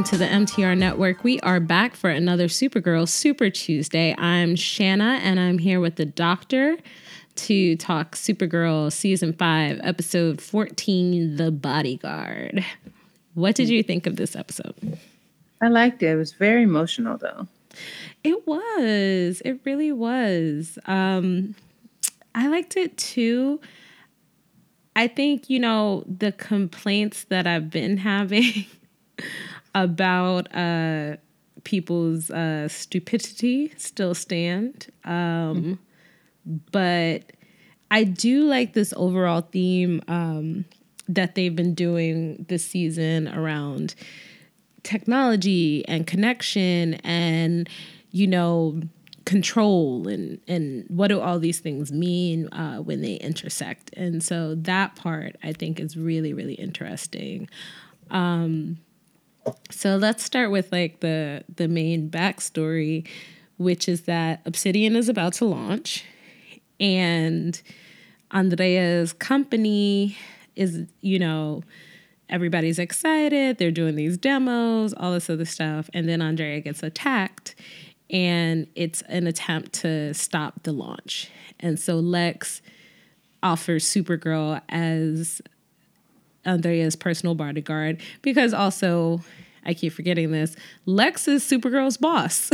welcome to the MTR Network. We are back for another Supergirl Super Tuesday. I'm Shanna, and I'm here with the doctor to talk Supergirl Season 5, Episode 14 The Bodyguard. What did you think of this episode? I liked it. It was very emotional, though. It was. It really was. Um, I liked it too. I think, you know, the complaints that I've been having about uh, people's uh, stupidity still stand. Um, mm-hmm. But I do like this overall theme um, that they've been doing this season around technology and connection and, you know, control and and what do all these things mean uh, when they intersect and so that part i think is really really interesting um, so let's start with like the the main backstory, which is that Obsidian is about to launch, and Andrea's company is, you know, everybody's excited. They're doing these demos, all this other stuff, and then Andrea gets attacked, and it's an attempt to stop the launch. And so Lex offers Supergirl as Andrea's personal bodyguard because also I keep forgetting this. Lex is Supergirl's boss.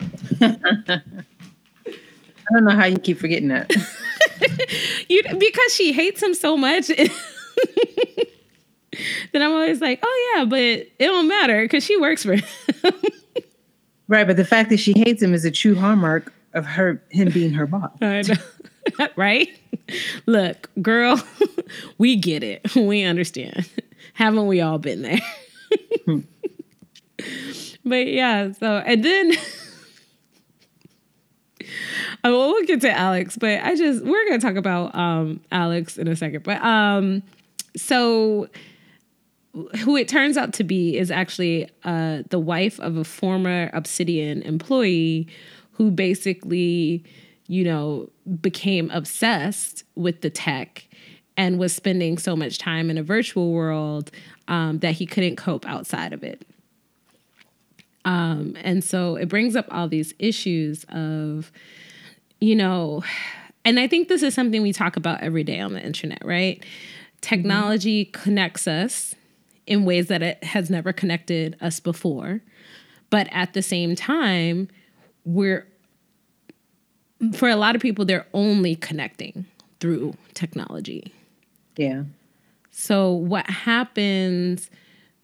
I don't know how you keep forgetting that. you because she hates him so much. then I'm always like, oh yeah, but it don't matter because she works for him. right, but the fact that she hates him is a true hallmark of her him being her boss. right? Look, girl, we get it. We understand. Haven't we all been there? but yeah, so and then I will we'll get to Alex, but I just we're gonna talk about um Alex in a second. But um so who it turns out to be is actually uh the wife of a former Obsidian employee who basically, you know, became obsessed with the tech and was spending so much time in a virtual world um, that he couldn't cope outside of it. Um, and so it brings up all these issues of, you know, and I think this is something we talk about every day on the internet, right? Technology mm-hmm. connects us in ways that it has never connected us before. But at the same time, we're, for a lot of people, they're only connecting through technology. Yeah. So what happens,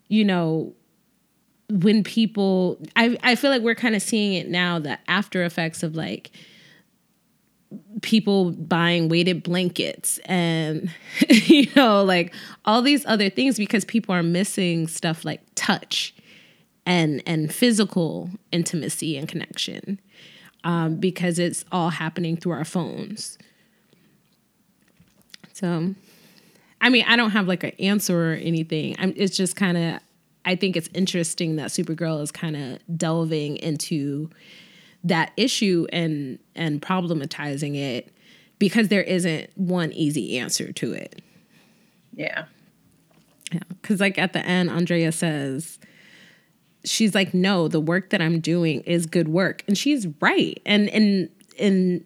you know, when people I I feel like we're kind of seeing it now the after effects of like people buying weighted blankets and you know like all these other things because people are missing stuff like touch and and physical intimacy and connection um, because it's all happening through our phones so I mean, I don't have like an answer or anything. I'm, it's just kind of, I think it's interesting that Supergirl is kind of delving into that issue and and problematizing it because there isn't one easy answer to it. Yeah. Yeah, cuz like at the end Andrea says she's like no, the work that I'm doing is good work and she's right. And and and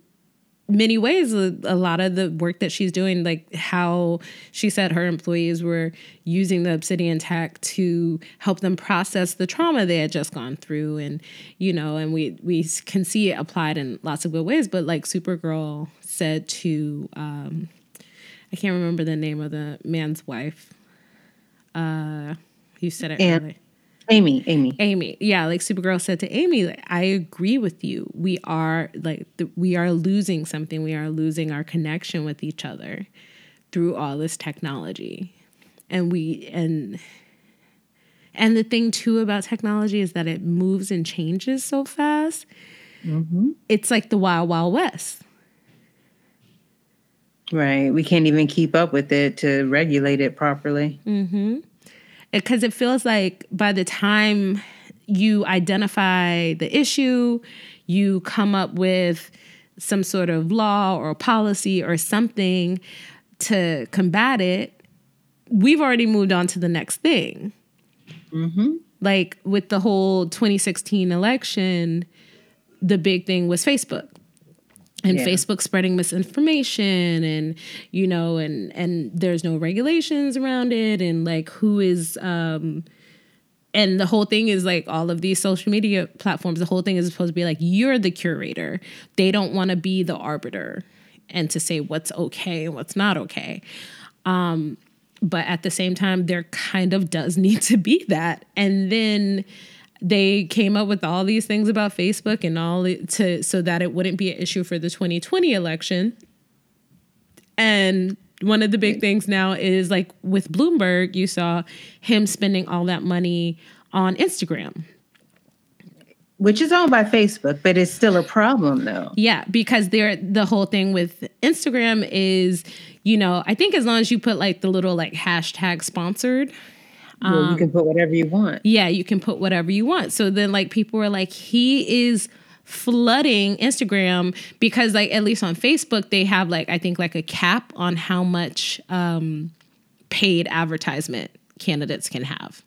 many ways a, a, lot of the work that she's doing like how she said her employees were using the obsidian tech to help them process the trauma they had just gone through. And you know and we we can see it applied in lots of good ways. But like supergirl said to um i can't remember the name of the man's wife. Uh you said it and- earlier Amy, Amy, Amy. Yeah, like Supergirl said to Amy, like, I agree with you. We are like the, we are losing something. We are losing our connection with each other through all this technology, and we and and the thing too about technology is that it moves and changes so fast. Mm-hmm. It's like the wild, wild west. Right. We can't even keep up with it to regulate it properly. Mm-hmm because it feels like by the time you identify the issue, you come up with some sort of law or policy or something to combat it, we've already moved on to the next thing. Mm-hmm. like with the whole 2016 election, the big thing was Facebook and Yeah. Facebook spreading misinformation and you know and and there's no regulations around it and like who is um and the whole thing is like all of these social media platforms the whole thing is supposed to be like you're the curator. They don't want to be the arbiter and to say what's okay and what's not okay. Um but at the same time there kind of does need to be that. And then they came up with all these things about Facebook and all to so that it wouldn't be an issue for the 2020 election. And one of the big things now is like with Bloomberg, you saw him spending all that money on Instagram. Which is owned by Facebook, but it's still a problem though. Yeah, because they're the whole thing with Instagram is, you know, I think as long as you put like the little like hashtag sponsored, Well, you can put whatever you want. yeah, you can put whatever you want. So then like people were like, he is flooding Instagram because like at least on Facebook they have like I think like a cap on how much um paid advertisement candidates can have.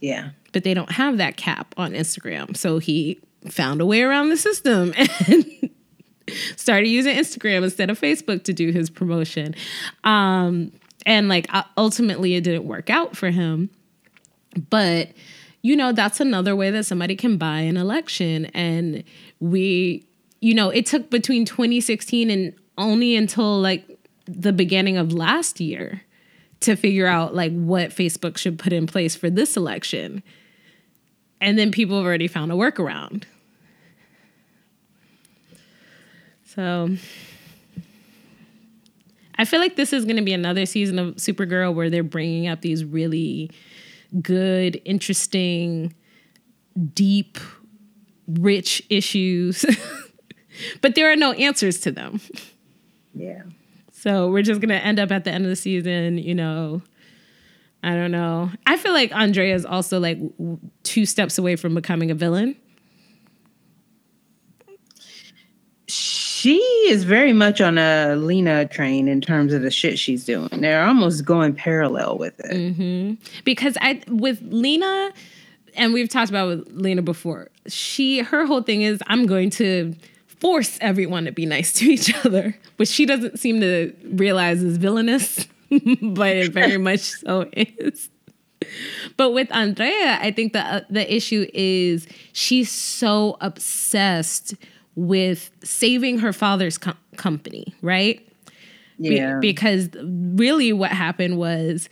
Yeah. But they don't have that cap on Instagram. So he found a way around the system and started using Instagram instead of Facebook to do his promotion. Um, and like ultimately, it didn't work out for him. But you know, that's another way that somebody can buy an election. And we, you know, it took between 2016 and only until like the beginning of last year to figure out like what Facebook should put in place for this election. And then people have already found a workaround. So I feel like this is going to be another season of Supergirl where they're bringing up these really good, interesting, deep, rich issues. but there are no answers to them. Yeah. So we're just going to end up at the end of the season, you know. I don't know. I feel like Andrea is also like w- two steps away from becoming a villain. She is very much on a Lena train in terms of the shit she's doing. They're almost going parallel with it. because I with Lena, and we've talked about with Lena before. She her whole thing is I'm going to force everyone to be nice to each other, which she doesn't seem to realize is villainous, but it very much so is. But with Andrea, I think the uh, the issue is she's so obsessed with saving her father's com- company, right? Be- Yeah. because really what happened was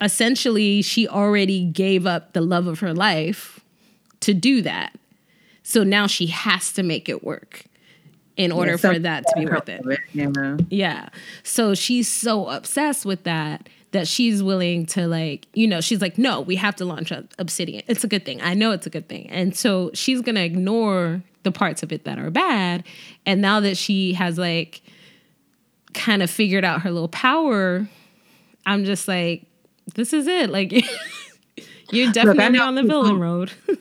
essentially she already gave up the love of her life to do that. So now she has to make it work in order for that to be worth it. Yeah. Yeah. So she's so obsessed with that that she's willing to like, you know, she's like, no, we have to launch Obsidian. It's a good thing. I know it's a good thing. And so she's going to ignore the parts of it that are bad. And now that she has like kind of figured out her little power, I'm just like, this is it. Like, you're definitely know on the villain road.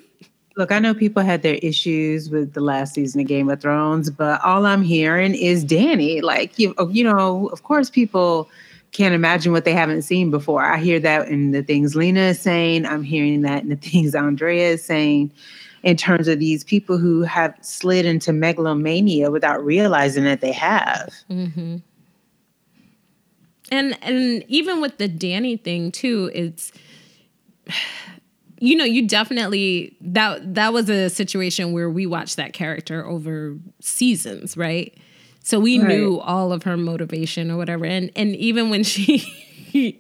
Look, I know people had their issues with the last season of Game of Thrones, but all I'm hearing is Dany. Like you, oh, you know, of course, people can't imagine what they haven't seen before. I hear that in the things Lena is saying. I'm hearing that in the things Andrea is saying. In terms of these people who have slid into megalomania without realizing that they have. Mm-hmm. and and even with the Dany thing too, it's you know, you definitely that that was a situation where we watched that character over seasons, right? So we Right. knew all of her motivation or whatever. And and even when she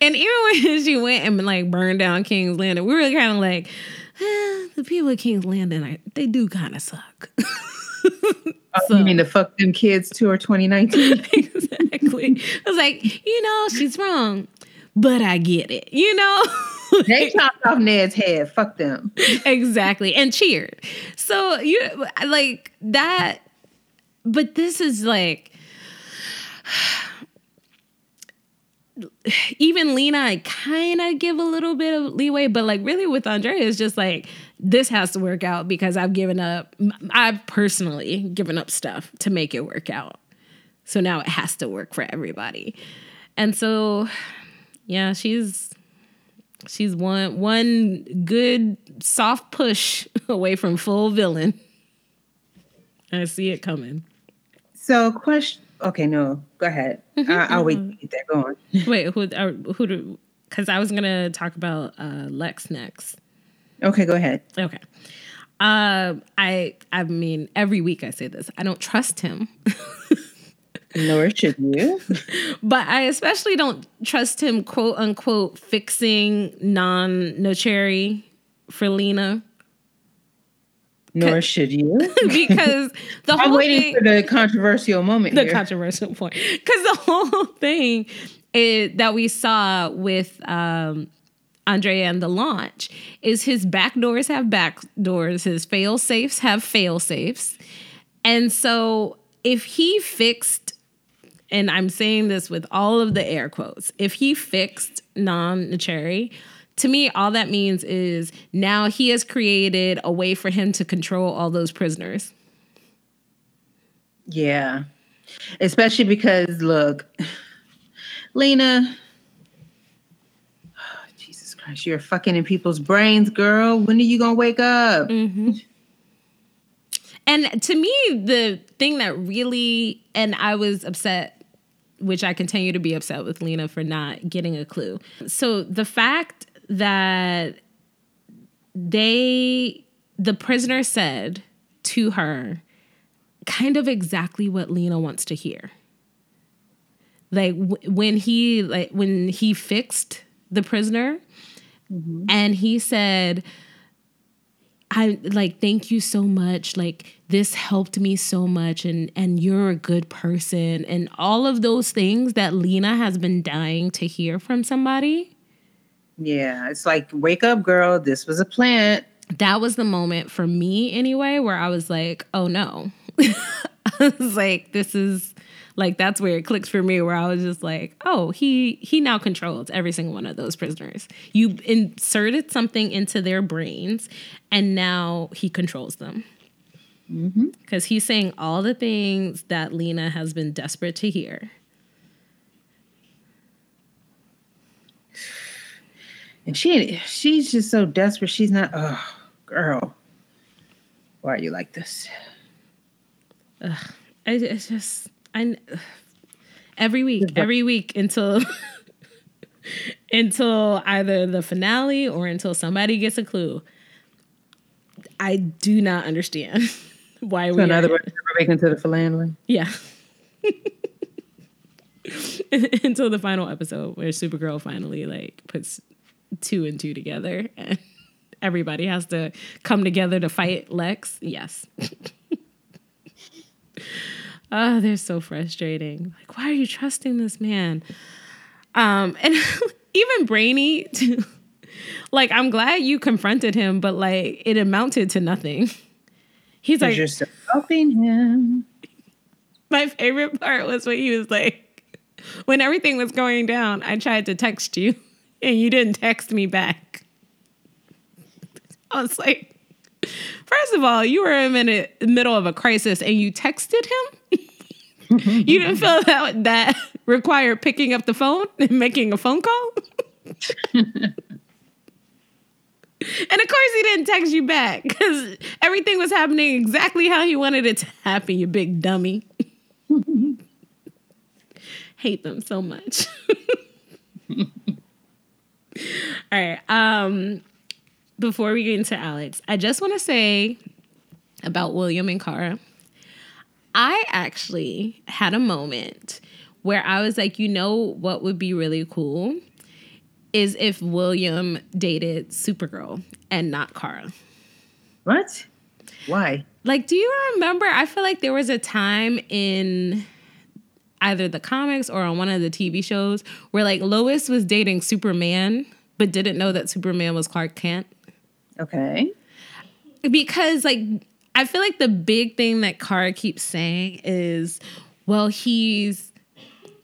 and even when she went and like burned down King's Landing, we were kind of like, eh, the people at King's Landing, I, they do kind of suck. Oh, you mean the fuck them kids tour 2019? exactly. I was like, you know, she's wrong, but I get it. You know. they chopped off Ned's head. Fuck them. exactly and cheered so you like that but this is like even lena i kind of give a little bit of leeway but like really with andrea it's just like this has to work out because i've given up i've personally given up stuff to make it work out so now it has to work for everybody and so yeah she's She's one one good soft push away from full villain. I see it coming. So, question. Okay, no, go ahead. Mm-hmm. Uh, I'll wait to get that going. Wait, who? Uh, who? Do, because I was gonna talk about uh, Lex next. Okay, go ahead. Okay. Uh, I I mean, every week I say this. I don't trust him. Nor should you. but I especially don't trust him, quote unquote, fixing non Nocere for Lena. Nor should you. because the whole thing I'm whole waiting thing, for the controversial moment. the here. controversial point. Because the whole thing is, that we saw with um, Andre and the launch is his back doors have back doors, his fail safes have fail safes. And so if he fixed, and I'm saying this with all of the air quotes, if he fixed non Cherry, to me, all that means is now he has created a way for him to control all those prisoners. Yeah. Especially because, look, Lena, oh, Jesus Christ, you're fucking in people's brains, girl. When are you going to wake up? Mm-hmm. And to me, the thing that really, and I was upset, which I continue to be upset with Lena for not getting a clue. So the fact that they, the prisoner said to her, kind of exactly what Lena wants to hear. Like w- when he like when he fixed the prisoner mm-hmm. and he said I like thank you so much like this helped me so much and and you're a good person and all of those things that Lena has been dying to hear from somebody. Yeah, it's like wake up girl, this was a plant. That was the moment for me anyway where I was like, "Oh no." I was like, this is like that's where it clicked for me where I was just like, oh, he he now controls every single one of those prisoners. You inserted something into their brains and now he controls them. Because mm-hmm. he's saying all the things that Lena has been desperate to hear. And she she's just so desperate. She's not oh girl. Why are you like this? Ugh, I, it's just I every week, every week until until either the finale or until somebody gets a clue. I do not understand why so we. In other words, we're making to the finale. Yeah. until the final episode where Supergirl finally like puts two and two together and everybody has to come together to fight Lex. Yes. Oh, they're so frustrating. Like, why are you trusting this man? Um, and even Brainy, too. like, I'm glad you confronted him, but like, it amounted to nothing. He's like, you're still helping him. My favorite part was when he was like, when everything was going down, I tried to text you, and you didn't text me back. I was like, First of all, you were in the middle of a crisis and you texted him. you didn't feel that that required picking up the phone and making a phone call. and of course, he didn't text you back because everything was happening exactly how he wanted it to happen. You big dummy. Hate them so much. All right. Um, before we get into Alex, I just want to say about William and Kara. I actually had a moment where I was like, you know what would be really cool is if William dated Supergirl and not Kara. What? Why? Like, do you remember? I feel like there was a time in either the comics or on one of the TV shows where like Lois was dating Superman but didn't know that Superman was Clark Kent. Okay. Because like I feel like the big thing that Kara keeps saying is, well, he's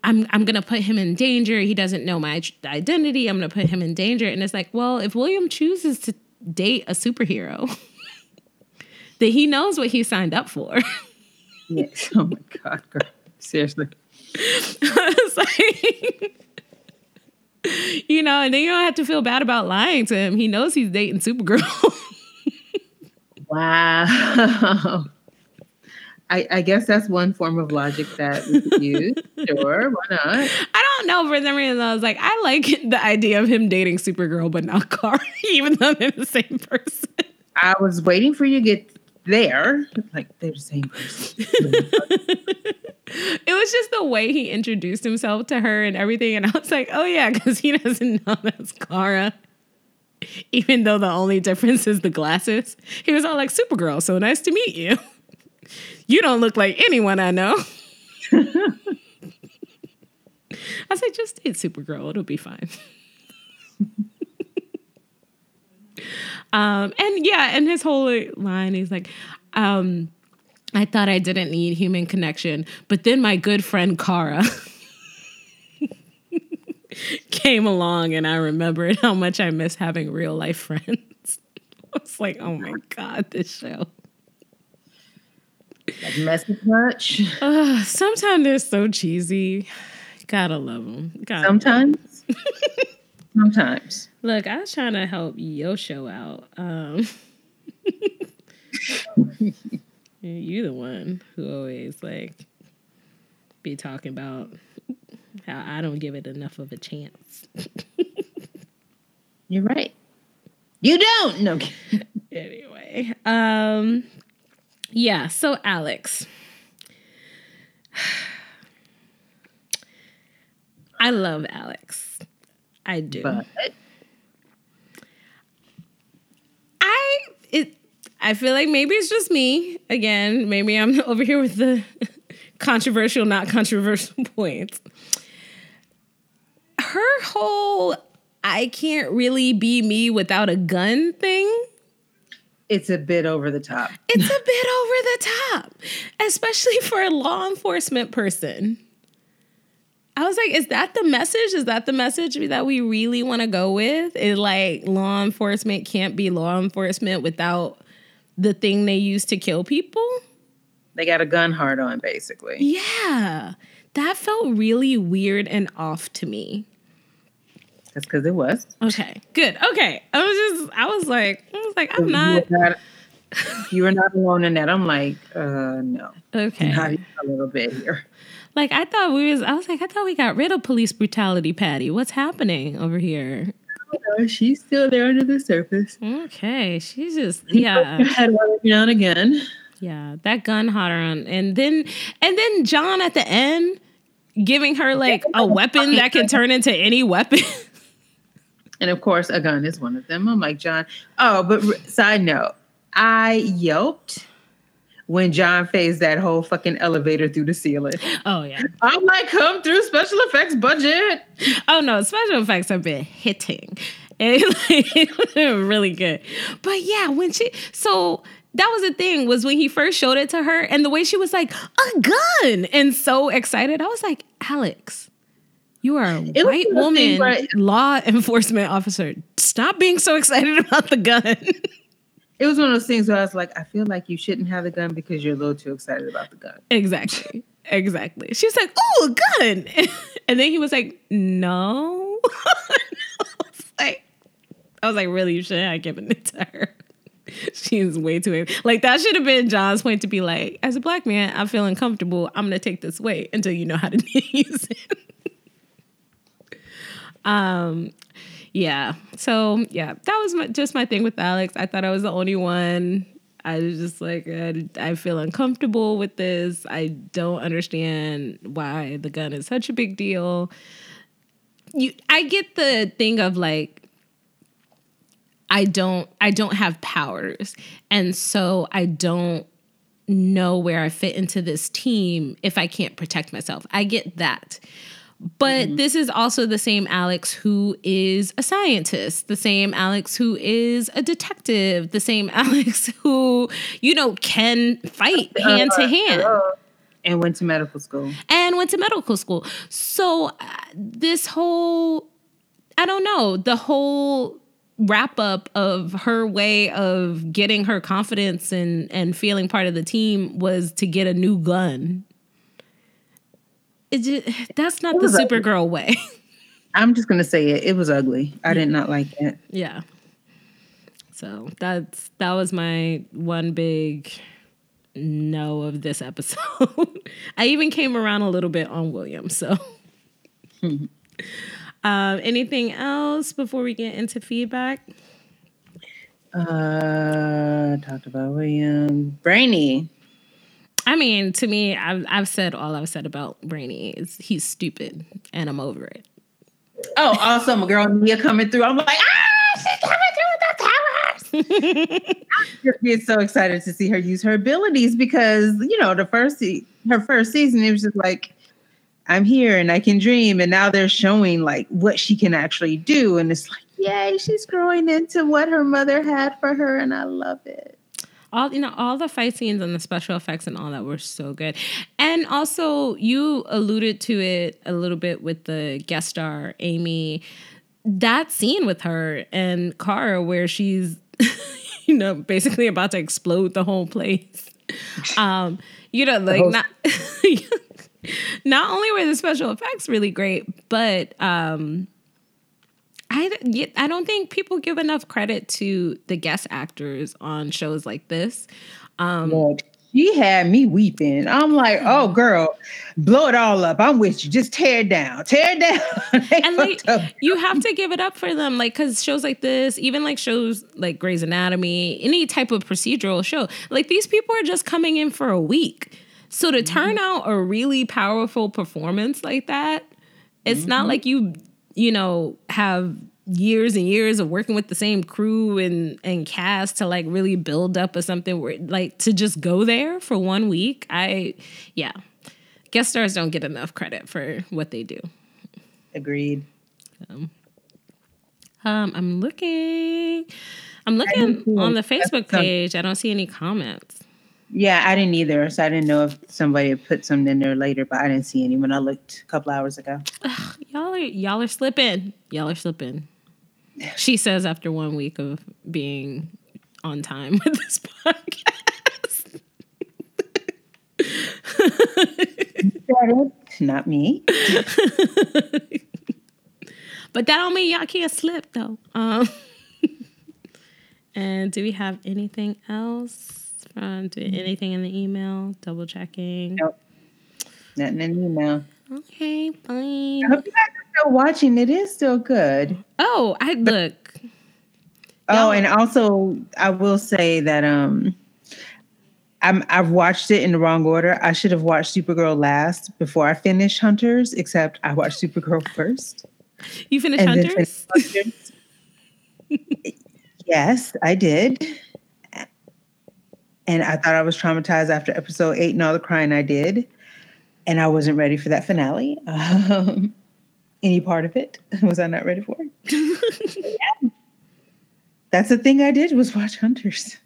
I'm I'm gonna put him in danger. He doesn't know my identity. I'm gonna put him in danger. And it's like, well, if William chooses to date a superhero, that he knows what he signed up for. yes. Oh my god, girl. Seriously. like you know, and then you don't have to feel bad about lying to him. He knows he's dating Supergirl. wow. I, I, guess that's one form of logic that we could use. Sure, why not? I don't know. For some reason, I was like, I like the idea of him dating Supergirl, but not Kara, even though they're the same person. I was waiting for you to get there. Like they're the same person. It was just the way he introduced himself to her and everything. And I was like, oh, yeah, because he doesn't know that's Kara. Even though the only difference is the glasses. He was all like, Supergirl, so nice to meet you. You don't look like anyone I know. I said, just date Supergirl, it'll be fine. um, and yeah, and his whole line, he's like, um, I thought I didn't need human connection, but then my good friend Kara came along and I remembered how much I miss having real life friends. I was like, oh my God, this show. Like message much? Uh, sometimes they're so cheesy. Gotta love them. Gotta sometimes. Love them. sometimes. Look, I was trying to help your show out. Um, you the one who always like be talking about how I don't give it enough of a chance. You're right. You don't. No. anyway, um yeah, so Alex. I love Alex. I do. But I it I feel like maybe it's just me. Again, maybe I'm over here with the controversial, not controversial points. Her whole I can't really be me without a gun thing it's a bit over the top. It's a bit over the top, especially for a law enforcement person. I was like, is that the message? Is that the message that we really want to go with? Is like law enforcement can't be law enforcement without the thing they use to kill people? They got a gun hard on, basically. Yeah. That felt really weird and off to me. That's because it was. Okay, good. Okay, I was just, I was like, I was like, I'm not. You were not alone in that. I'm like, uh, no. Okay. Not a little bit here. Like I thought we was. I was like, I thought we got rid of police brutality, Patty. What's happening over here? No, she's still there under the surface. Okay, she's just yeah. Head every now and again. Yeah, that gun hotter on, and then and then John at the end giving her like a weapon that can turn into any weapon. And of course, a gun is one of them. I'm like, John. Oh, but side note, I yelped when John phased that whole fucking elevator through the ceiling. Oh yeah. I'm like, come through special effects budget. Oh no, special effects have been hitting. It, really good. But yeah, when she so that was the thing was when he first showed it to her and the way she was like a gun and so excited. I was like, Alex, you are a it white woman where, law enforcement officer. Stop being so excited about the gun. It was one of those things where I was like, I feel like you shouldn't have the gun because you're a little too excited about the gun. Exactly. Exactly. She was like, "Oh, a gun," and then he was like, "No." Like, I was like, "Really? You shouldn't have given it to her." She's way too like that. Should have been John's point to be like, as a black man, I feel uncomfortable. I'm gonna take this away until you know how to use it. Um, yeah. So yeah, that was my, just my thing with Alex. I thought I was the only one. I was just like, I, I feel uncomfortable with this. I don't understand why the gun is such a big deal. You, I get the thing of like, I don't, I don't have powers, and so I don't know where I fit into this team if I can't protect myself. I get that. But mm-hmm. this is also the same Alex who is a scientist, the same Alex who is a detective, the same Alex who, you know, can fight hand to hand. And went to medical school. And went to medical school. So uh, this whole, I don't know, the whole wrap up of her way of getting her confidence and and feeling part of the team was to get a new gun it just, that's not the Supergirl way. I'm just gonna say it. It was ugly. I did not like it. Yeah. So that's that was my one big no of this episode. I even came around a little bit on William. So, um, anything else before we get into feedback? Uh, talked about William Brainy. I mean, to me, I've I've said all I've said about Brainy is he's stupid, and I'm over it. Oh, also my girl Nia coming through. I'm like, ah, she's coming through with the towers. I'm just so excited to see her use her abilities because you know the first se- her first season it was just like I'm here and I can dream, and now they're showing like what she can actually do, and it's like, yay, she's growing into what her mother had for her, and I love it all you know all the fight scenes and the special effects and all that were so good. And also you alluded to it a little bit with the guest star amy. That scene with her and Kara where she's you know basically about to explode the whole place. Um you know like not not only were the special effects really great but um I, I don't think people give enough credit to the guest actors on shows like this. Um, Lord, she had me weeping. I'm like, oh, girl, blow it all up. I'm with you. Just tear it down, tear it down. and like, you have to give it up for them, like, because shows like this, even like shows like Grey's Anatomy, any type of procedural show, like these people are just coming in for a week. So to turn mm-hmm. out a really powerful performance like that, it's mm-hmm. not like you you know, have years and years of working with the same crew and and cast to like really build up or something where like to just go there for one week i yeah. Guest stars don't get enough credit for what they do. Agreed. Um, um i'm looking i'm looking on the facebook page. I don't see any comments yeah, I didn't either. So I didn't know if somebody had put something in there later, but I didn't see any when I looked a couple hours ago. Ugh, y'all are y'all are slipping. Y'all are slipping. She says after one week of being on time with this podcast. Not me. but that don't mean y'all can't slip though. Um, and do we have anything else? Um, did anything in the email? Double checking. Nope. Nothing in the email. Okay, fine. I hope you guys are still watching. It is still good. Oh, I look. Oh, and also I will say that um I'm I've watched it in the wrong order. I should have watched Supergirl last before I finished Hunters, except I watched Supergirl first. You finished Hunters? Hunters. yes, I did. And I thought I was traumatized after episode eight and all the crying I did. And I wasn't ready for that finale. Um, any part of it was I not ready for yeah. That's the thing I did was watch Hunters.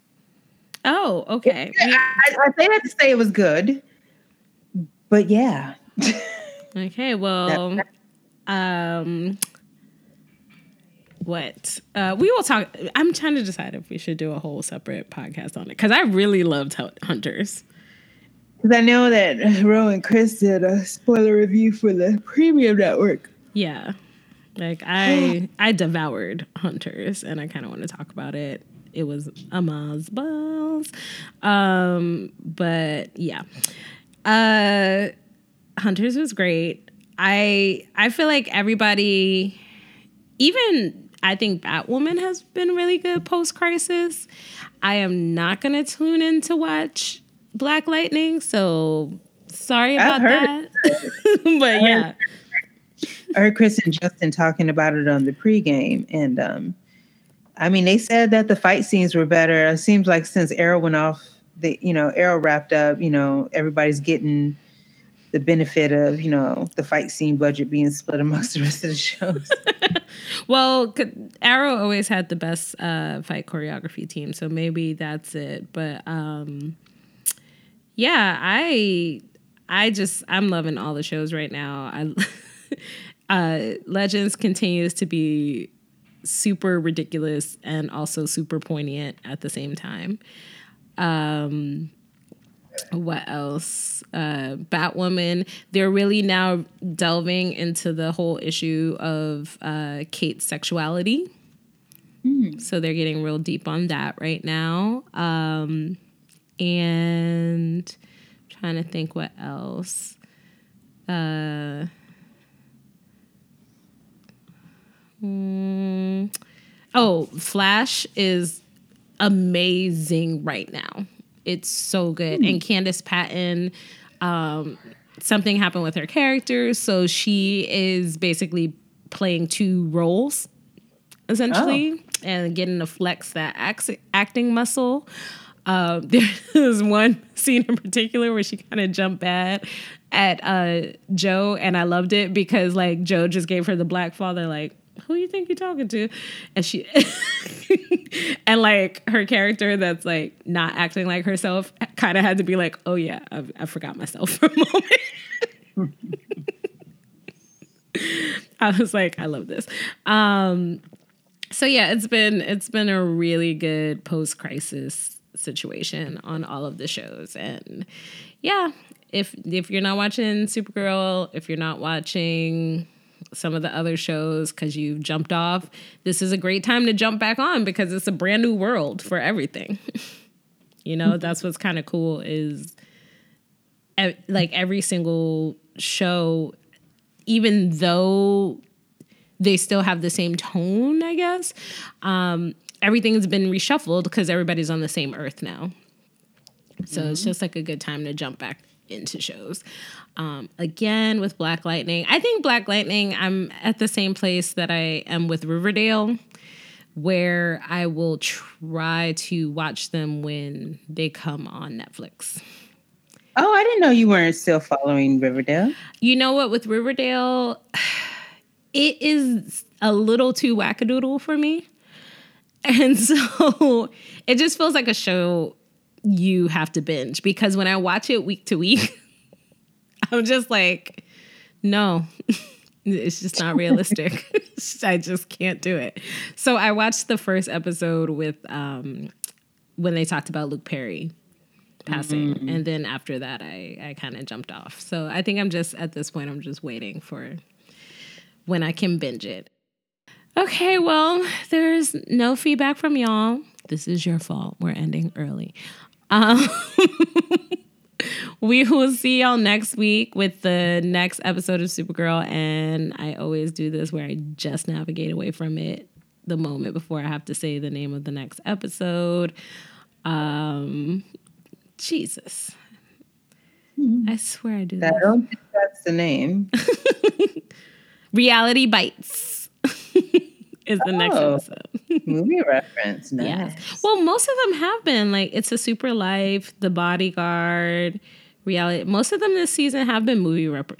Oh, okay. Yeah, I, I say that to say it was good, but yeah. okay, well, um, what uh, we will talk. I'm trying to decide if we should do a whole separate podcast on it because I really loved Hunters. Because I know that Ro and Chris did a spoiler review for the premium network. Yeah, like I I devoured Hunters, and I kind of want to talk about it. It was Amaz balls, um, but yeah, uh, Hunters was great. I I feel like everybody even I think Batwoman has been really good post crisis. I am not going to tune in to watch Black Lightning, so sorry about that. but yeah. I heard Chris and Justin talking about it on the pregame, and um, I mean, they said that the fight scenes were better. It seems like since Arrow went off, the you know Arrow wrapped up. You know, everybody's getting the benefit of you know the fight scene budget being split amongst the rest of the shows. well, Arrow always had the best uh, fight choreography team, so maybe that's it. But um, yeah, I I just I'm loving all the shows right now. I uh, Legends continues to be super ridiculous and also super poignant at the same time. Um, what else? Uh, Batwoman. They're really now delving into the whole issue of uh, Kate's sexuality. Mm. So they're getting real deep on that right now. Um, and I'm trying to think what else. Uh, mm, oh, Flash is amazing right now. It's so good. Mm. And Candice Patton, um, something happened with her character, so she is basically playing two roles, essentially, oh. and getting to flex that act- acting muscle. Uh, there's one scene in particular where she kind of jumped bad at uh, Joe, and I loved it because like Joe just gave her the black father like who you think you're talking to? And she and like her character that's like not acting like herself kind of had to be like, oh yeah, I, I forgot myself for a moment. I was like, I love this. Um, so yeah, it's been it's been a really good post crisis situation on all of the shows, and yeah, if if you're not watching Supergirl, if you're not watching some of the other shows because you've jumped off, this is a great time to jump back on because it's a brand new world for everything. you know, that's what's kind of cool is like every single show, even though they still have the same tone, I guess, um, everything's been reshuffled because everybody's on the same earth now. So mm-hmm. it's just like a good time to jump back into shows. Um, again, with Black Lightning, I think Black Lightning, I'm at the same place that I am with Riverdale, where I will try to watch them when they come on Netflix. Oh, I didn't know you weren't still following Riverdale. You know what? With Riverdale, it is a little too wackadoodle for me. And so it just feels like a show you have to binge because when I watch it week to week, I'm just like, no, it's just not realistic. I just can't do it. So I watched the first episode with um, when they talked about Luke Perry passing, mm-hmm. and then after that, I I kind of jumped off. So I think I'm just at this point, I'm just waiting for when I can binge it. Okay, well, there's no feedback from y'all. This is your fault. We're ending early. Um, we will see y'all next week with the next episode of Supergirl. And I always do this where I just navigate away from it the moment before I have to say the name of the next episode. Um, Jesus. Mm-hmm. I swear I do. I don't think that's the name. Reality Bites is the oh. next episode. movie reference. Nice. Yes. Well, most of them have been like it's a super life, The Bodyguard, reality. Most of them this season have been movie rep-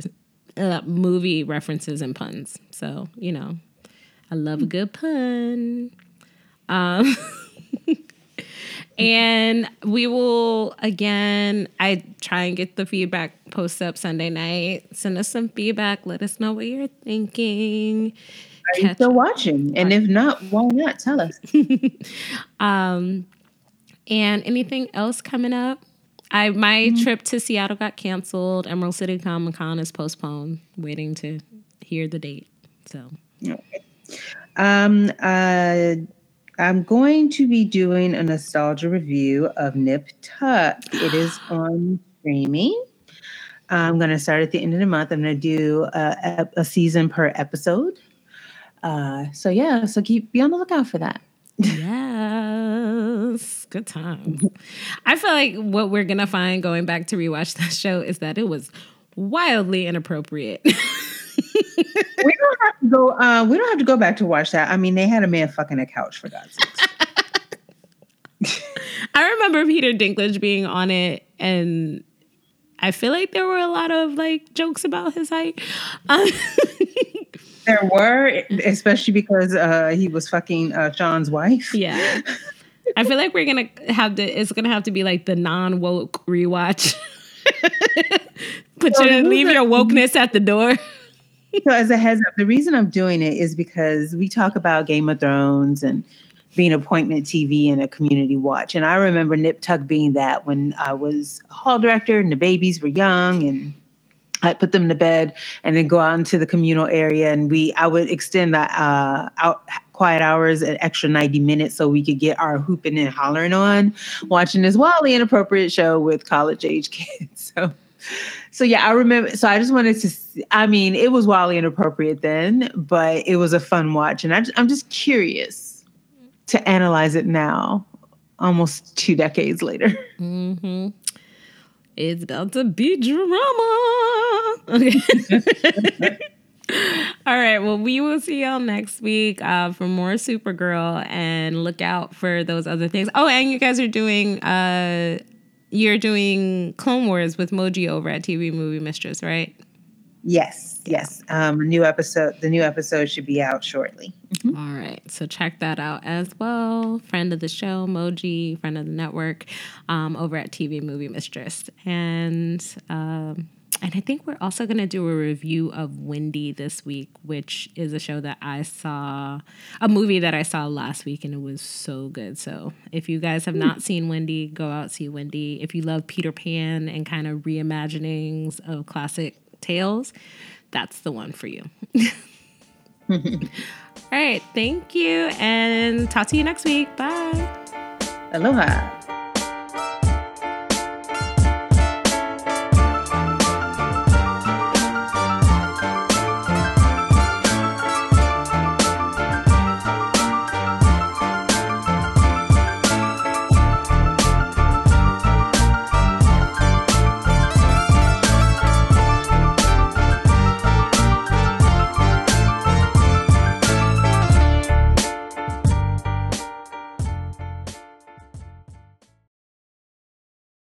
uh, movie references and puns. So you know, I love a good pun. Um, and we will again. I try and get the feedback post up Sunday night. Send us some feedback. Let us know what you're thinking are you still watching? And if not, why not? Tell us. um, and anything else coming up? I my mm-hmm. trip to Seattle got canceled. Emerald City Comic Con is postponed. Waiting to hear the date. So. Okay. Um. Uh. I'm going to be doing a nostalgia review of Nip Tuck. It is on streaming. I'm going to start at the end of the month. I'm going to do a, a season per episode. Uh, so yeah, so keep be on the lookout for that. yes, good time. I feel like what we're gonna find going back to rewatch that show is that it was wildly inappropriate. we don't have to go. Uh, we don't have to go back to watch that. I mean, they had a man fucking a couch for God's sake. I remember Peter Dinklage being on it, and I feel like there were a lot of like jokes about his height. Um, there were, especially because uh, he was fucking uh, Sean's wife. Yeah. I feel like we're gonna have to. It's gonna have to be like the non woke rewatch. Put so your leave your wokeness at the door. so as a heads up, the reason I'm doing it is because we talk about Game of Thrones and being appointment TV and a community watch. And I remember Nip Tuck being that when I was hall director and the babies were young and I'd put them to bed and then go out into the communal area and we I would extend the uh, out quiet hours an extra 90 minutes so we could get our hooping and hollering on watching this wildly inappropriate show with college age kids. So so yeah, I remember. So I just wanted to. I mean, it was wildly inappropriate then, but it was a fun watch, and I, I'm just curious to analyze it now, almost two decades later. Mm-hmm. It's about to be drama. Okay. All right. Well, we will see y'all next week uh, for more Supergirl and look out for those other things. Oh, and you guys are doing uh, you're doing Clone Wars with Moji over at TV Movie Mistress, right? Yes, yes. Um, new episode. The new episode should be out shortly. Mm-hmm. All right, so check that out as well. Friend of the show, Moji, friend of the network, um, over at TV Movie Mistress, and. Um, and I think we're also going to do a review of Wendy this week, which is a show that I saw, a movie that I saw last week, and it was so good. So if you guys have not seen Wendy, go out see Wendy. If you love Peter Pan and kind of reimaginings of classic tales, that's the one for you. All right. Thank you. And talk to you next week. Bye. Aloha.